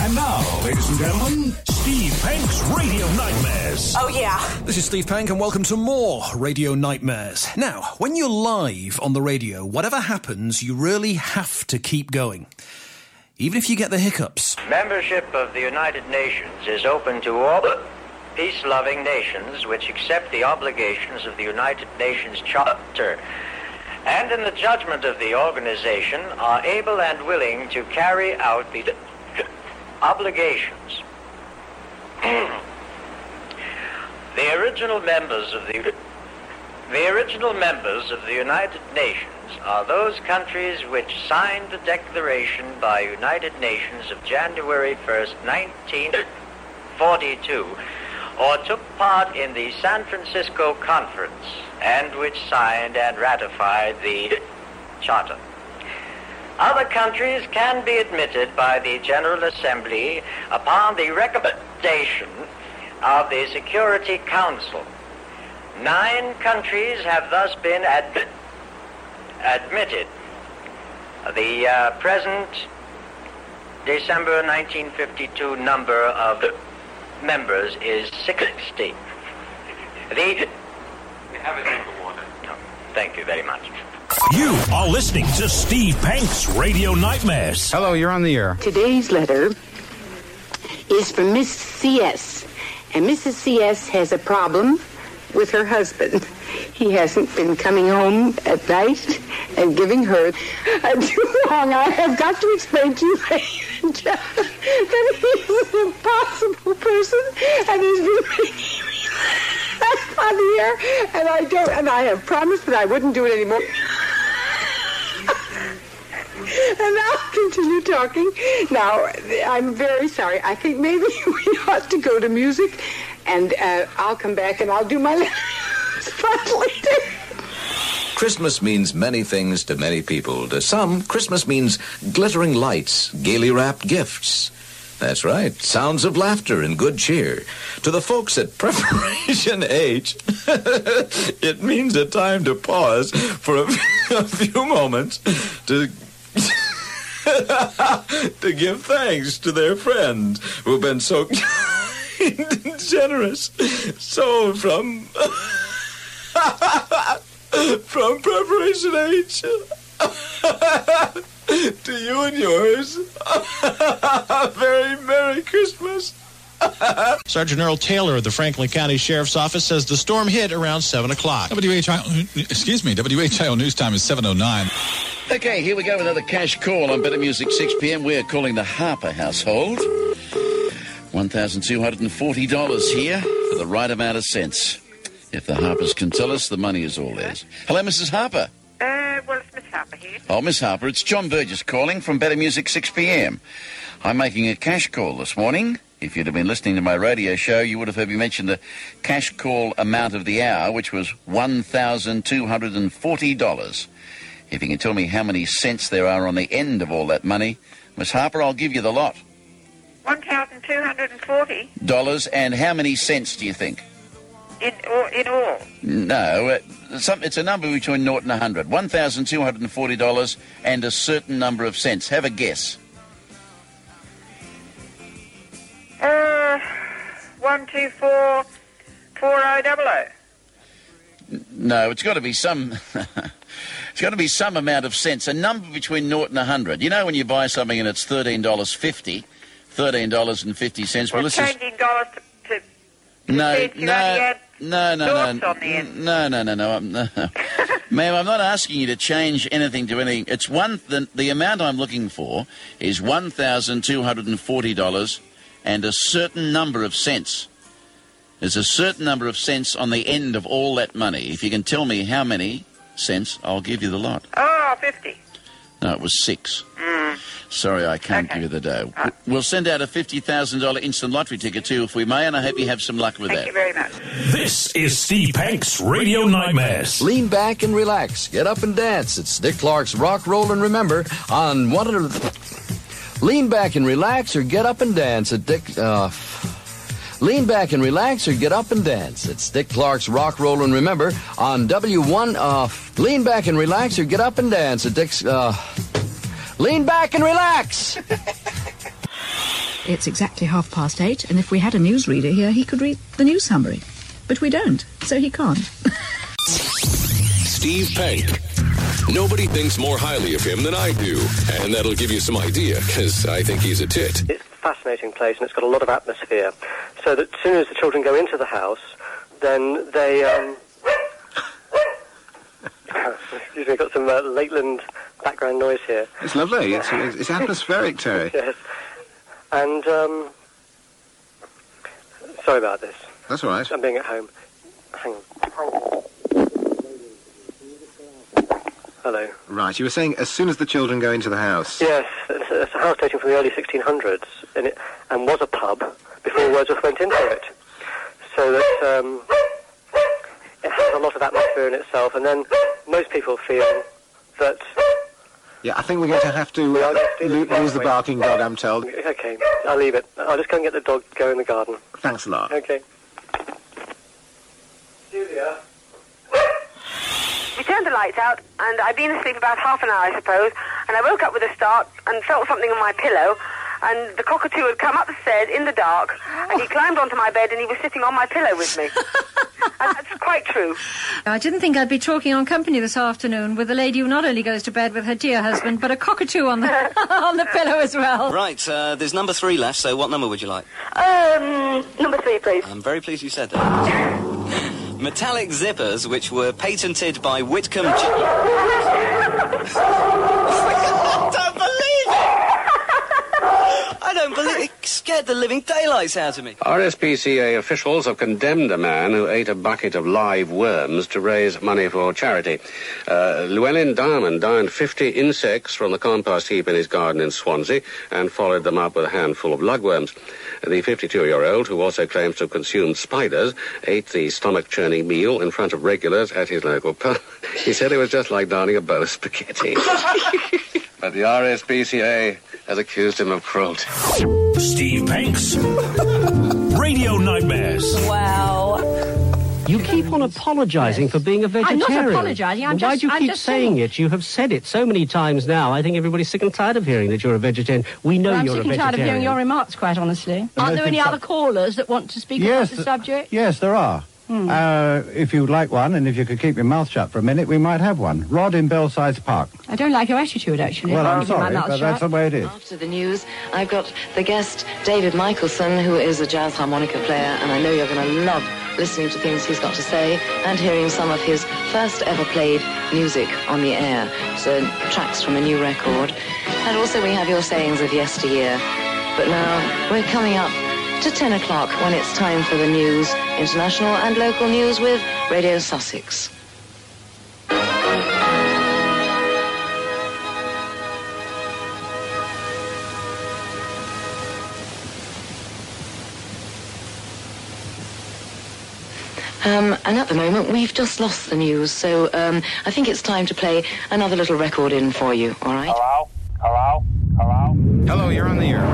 And now, ladies and gentlemen, Steve Penk's Radio Nightmares. Oh, yeah. This is Steve Penk, and welcome to more Radio Nightmares. Now, when you're live on the radio, whatever happens, you really have to keep going. Even if you get the hiccups. Membership of the United Nations is open to all peace-loving nations which accept the obligations of the United Nations Charter and in the judgment of the organization are able and willing to carry out the obligations. the original members of the the original members of the United Nations are those countries which signed the declaration by United Nations of January 1st, 1942, or took part in the San Francisco Conference, and which signed and ratified the Charter. Other countries can be admitted by the General Assembly upon the recommendation of the Security Council. Nine countries have thus been ad- admitted. The uh, present December 1952 number of members is 60. The... Have a drink of water. No, thank you very much. You are listening to Steve Penk's Radio Nightmares. Hello, you're on the air. Today's letter is from Miss C.S. And Mrs. C.S. has a problem with her husband. He hasn't been coming home at night and giving her too long. I have got to explain to you, ladies and gentlemen, that he's an impossible person and he's been making me laugh on the air, and I don't, and I have promised that I wouldn't do it anymore. And I'll continue talking. Now, I'm very sorry. I think maybe we ought to go to music, and uh, I'll come back and I'll do my letters later. Christmas means many things to many people. To some, Christmas means glittering lights, gaily wrapped gifts. That's right, sounds of laughter and good cheer. To the folks at Preparation H, it means a time to pause for a, a few moments to to give thanks to their friends who've been so generous. So from from Preparation H to you and yours, very Merry Christmas. Sergeant Earl Taylor of the Franklin County Sheriff's Office says the storm hit around 7 o'clock. WHI, excuse me, WHIO news time is 7.09. Okay, here we go with another cash call on Better Music 6 p.m. We're calling the Harper household. $1,240 here for the right amount of cents. If the Harpers can tell us, the money is all theirs. Hello, Mrs. Harper. Uh, well, it's Miss Harper here. Oh, Miss Harper, it's John Burgess calling from Better Music 6 p.m. I'm making a cash call this morning. If you'd have been listening to my radio show, you would have heard me mention the cash call amount of the hour, which was $1,240. If you can tell me how many cents there are on the end of all that money, Miss Harper, I'll give you the lot. 1,240 Dollars, and how many cents do you think? in, or, in all. No, uh, some, it's a number between naught and a hundred. One thousand two hundred and forty dollars and a certain number of cents. Have a guess. One, two, four, four, oh, double oh. No, it's got to be some. it's got to be some amount of cents. A number between naught and a hundred. You know when you buy something and it's thirteen dollars fifty, thirteen dollars and fifty cents. Well, Well, this is changing dollars to, to no, no, no, no, no, on the end. no, no, no, no, I'm- no. Ma'am, I'm not asking you to change anything to anything. It's one. The, the amount I'm looking for is one thousand two hundred and forty dollars and a certain number of cents. There's a certain number of cents on the end of all that money. If you can tell me how many cents, I'll give you the lot. Oh, 50. No, it was six. Hmm. Sorry, I can't give you the dough. We'll send out a $50,000 instant lottery ticket too, if we may, and I hope you have some luck with Thank that. Thank you very much. This is Steve Penk's Radio Nightmares. Lean back and relax. Get up and dance. It's Dick Clark's Rock, Roll, and Remember on one of the... Lean back and relax or get up and dance at Dick... Uh, lean back and relax or get up and dance. It's Dick Clark's Rock, Roll, and Remember on W1... Uh, lean back and relax or get up and dance at Dick's... Uh, lean back and relax! It's exactly half past eight, and if we had a newsreader here, he could read the news summary. But we don't, so he can't. Steve Penk. Nobody thinks more highly of him than I do, and that'll give you some idea, because I think he's a tit. It's a fascinating place and it's got a lot of atmosphere. So that as soon as the children go into the house, then they. Um, excuse me, I've got some uh, Lakeland background noise here. It's lovely. It's, it's atmospheric, Terry. yes. And, um, sorry about this. That's all right. I'm being at home. Hang on. Hello. Right, you were saying as soon as the children go into the house. Yes, it's, it's a house dating from the early 1600s, and, it, and was a pub before Wordsworth went into it. So that um, it has a lot of atmosphere in itself, and then most people feel that. Yeah, I think we're going to have to uh, lo- lose the barking dog, I'm told. Okay, I'll leave it. I'll just go and get the dog to go in the garden. Thanks a lot. Okay. Julia? We turned the lights out, and I'd been asleep about half an hour, I suppose, and I woke up with a start and felt something on my pillow, and the cockatoo had come up the stairs in the dark, and he climbed onto my bed, and he was sitting on my pillow with me. and that's quite true. I didn't think I'd be talking on company this afternoon with a lady who not only goes to bed with her dear husband, but a cockatoo on the on the pillow as well. Right, uh, there's number three left, so what number would you like? Um, number three, please. I'm very pleased you said that. Metallic zippers, which were patented by Whitcomb. J- I don't believe it! I don't believe it. It scared the living daylights out of me. RSPCA officials have condemned a man who ate a bucket of live worms to raise money for charity. Uh, Llewellyn Diamond dined 50 insects from the compost heap in his garden in Swansea and followed them up with a handful of lugworms. The 52-year-old, who also claims to have consumed spiders, ate the stomach-churning meal in front of regulars at his local pub. He said it was just like downing a bowl of spaghetti. but the RSPCA has accused him of cruelty. Steve Banks. Radio Nightmares. Wow. You keep on apologising for being a I'm vegetarian. not apologising, I'm Well, Why just- do you I'm keep saying saying- it? You have said it so many times now. I think everybody's sick and tired of hearing that you're a vegetarian. We know Well, I'm sick and tired of hearing your remarks, quite honestly. Aren't there any so. other callers that want to speak Yes, about the subject? Yes, there are. Hmm. Uh, if you'd like one, and if you could keep your mouth shut for a minute, we might have one. Rod in Belsize Park. I don't like your attitude, actually. Well, I'm Keeping my sorry, mouth but that's the way it is. After the news, I've got the guest, David Michelson, who is a jazz harmonica player, and I know you're going to love listening to things he's got to say and hearing some of his first ever played music on the air. So tracks from a new record. And also we have your sayings of yesteryear. But now we're coming up to 10 o'clock when it's time for the news, international and local news with Radio Sussex. Um, and at the moment, we've just lost the news, so um, I think it's time to play another little record in for you, all right? Hello? Hello? Hello? Hello, you're on the air.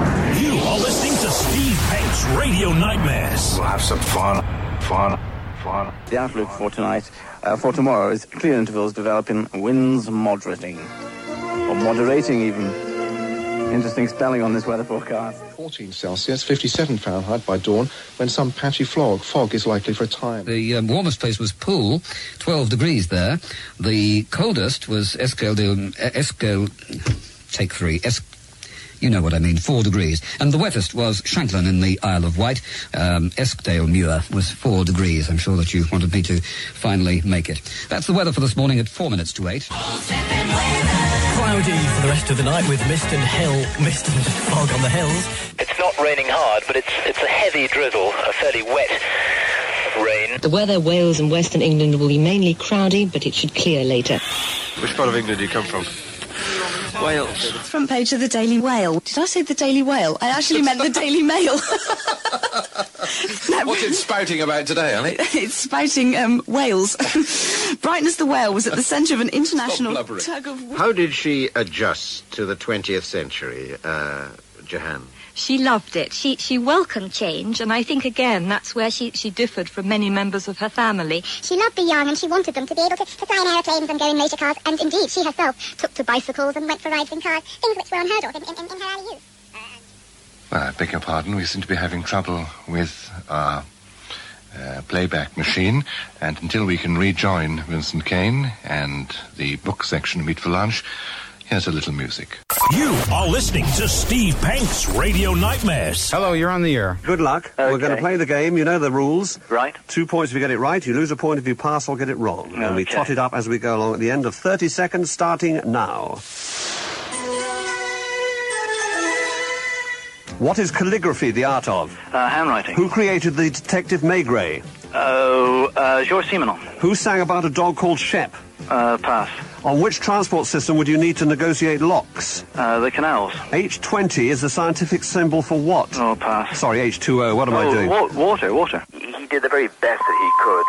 Radio Nightmares. We'll have some fun. Fun. Fun. The outlook for tonight, uh, for tomorrow, is clear intervals developing, winds moderating, or moderating even. Interesting spelling on this weather forecast. 14 Celsius, 57 Fahrenheit by dawn, when some patchy fog, fog is likely for a time. The um, warmest place was Poole, 12 degrees there. The coldest was Escale, de, Escale take three, es, you know what I mean, four degrees. And the wettest was Shanklin in the Isle of Wight. Um, Eskdale Muir was four degrees. I'm sure that you wanted me to finally make it. That's the weather for this morning at four minutes to eight. Cloudy for the rest of the night with mist and hill, mist and fog on the hills. It's not raining hard, but it's it's a heavy drizzle, a fairly wet rain. The weather, Wales and Western England will be mainly cloudy, but it should clear later. Which part of England do you come from? Wales. Front page of the Daily Whale. Did I say the Daily Whale? I actually meant the Daily Mail. What's it spouting about today, Ellie? it's spouting um, whales. Brightness the whale was at the centre of an international tug of war. How did she adjust to the 20th century, uh, Jahan? She loved it. She she welcomed change, and I think again that's where she, she differed from many members of her family. She loved the young and she wanted them to be able to, to fly in aeroplanes and go in motor cars. And indeed, she herself took to bicycles and went for rides in cars, things which were unheard of in, in, in her early youth. Well, I beg your pardon. We seem to be having trouble with our uh, playback machine, and until we can rejoin Vincent Kane and the book section of Meet for Lunch, here's a little music. You are listening to Steve Penk's Radio Nightmares. Hello, you're on the air. Good luck. We're going to play the game. You know the rules. Right. Two points if you get it right. You lose a point if you pass or get it wrong. And we tot it up as we go along at the end of 30 seconds, starting now. What is calligraphy the art of? Uh, handwriting. Who created the detective Maigret? Oh, uh, Georges Simenon. Who sang about a dog called Shep? Uh, pass. On which transport system would you need to negotiate locks? Uh, the canals. H20 is the scientific symbol for what? Oh, pass. Sorry, H2O. What am I oh, doing? wa- water, water. He did the very best that he could.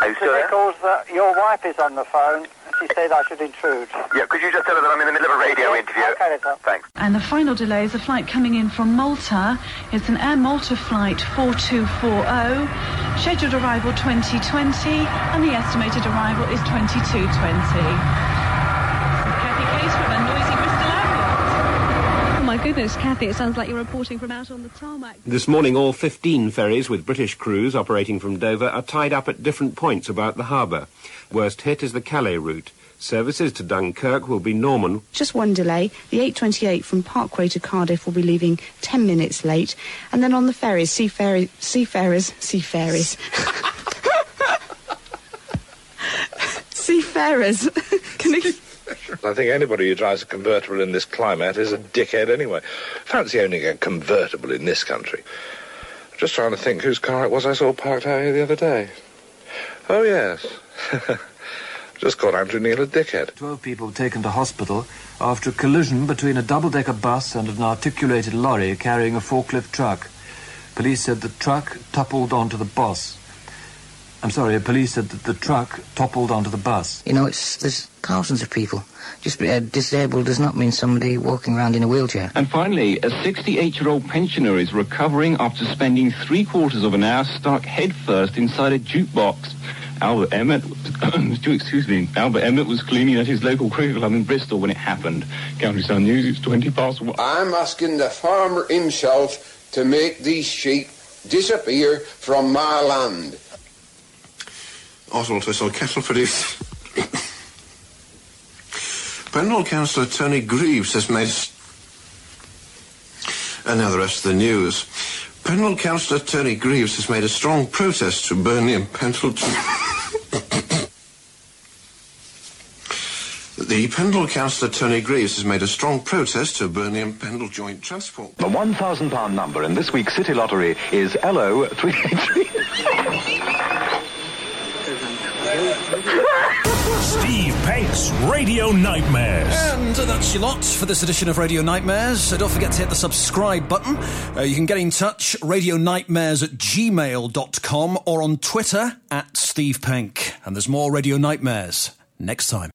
Are you still there? Because uh, your wife is on the phone, and she said I should intrude. Yeah, could you just tell her that I'm in the middle of a radio interview? Okay, then. Thanks. And the final delay is a flight coming in from Malta. It's an Air Malta flight 4240. Scheduled arrival 2020, and the estimated arrival is 2220. Goodness, Kathy, it sounds like you're reporting from out on the tarmac. This morning, all 15 ferries with British crews operating from Dover are tied up at different points about the harbour. Worst hit is the Calais route. Services to Dunkirk will be Norman. Just one delay. The 828 from Parkway to Cardiff will be leaving 10 minutes late. And then on the ferries, seafarers, seafarers, seafarers. seafarers. Can you... I think anybody who drives a convertible in this climate is a dickhead anyway. Fancy owning a convertible in this country. Just trying to think whose car it was I saw parked out here the other day. Oh, yes. Just called Andrew Neil a dickhead. Twelve people taken to hospital after a collision between a double-decker bus and an articulated lorry carrying a forklift truck. Police said the truck toppled onto the bus. I'm sorry, a police said that the truck toppled onto the bus. You know, it's there's thousands of people. Just uh, disabled does not mean somebody walking around in a wheelchair. And finally, a 68-year-old pensioner is recovering after spending three quarters of an hour stuck headfirst inside a jukebox. Albert Emmett, excuse me, Albert Emmett was cleaning at his local cricket club in Bristol when it happened. County Sun News, it's 20 past one. I'm asking the farmer himself to make these sheep disappear from my land. Oswald Whistle, Kettle Police. Pendle Councillor Tony Greaves has made... And now the rest of the news. Pendle Councillor Tony Greaves has made a strong protest to Burnley and Pendleton... The Pendle Councillor Tony Greaves has made a strong protest to Burnley and Pendle Joint Transport. The £1,000 number in this week's City Lottery is LO383. Steve Penk's Radio Nightmares. And that's your lot for this edition of Radio Nightmares. So don't forget to hit the subscribe button. Uh, you can get in touch, radionightmares at gmail.com or on Twitter at Steve Penk. And there's more Radio Nightmares next time.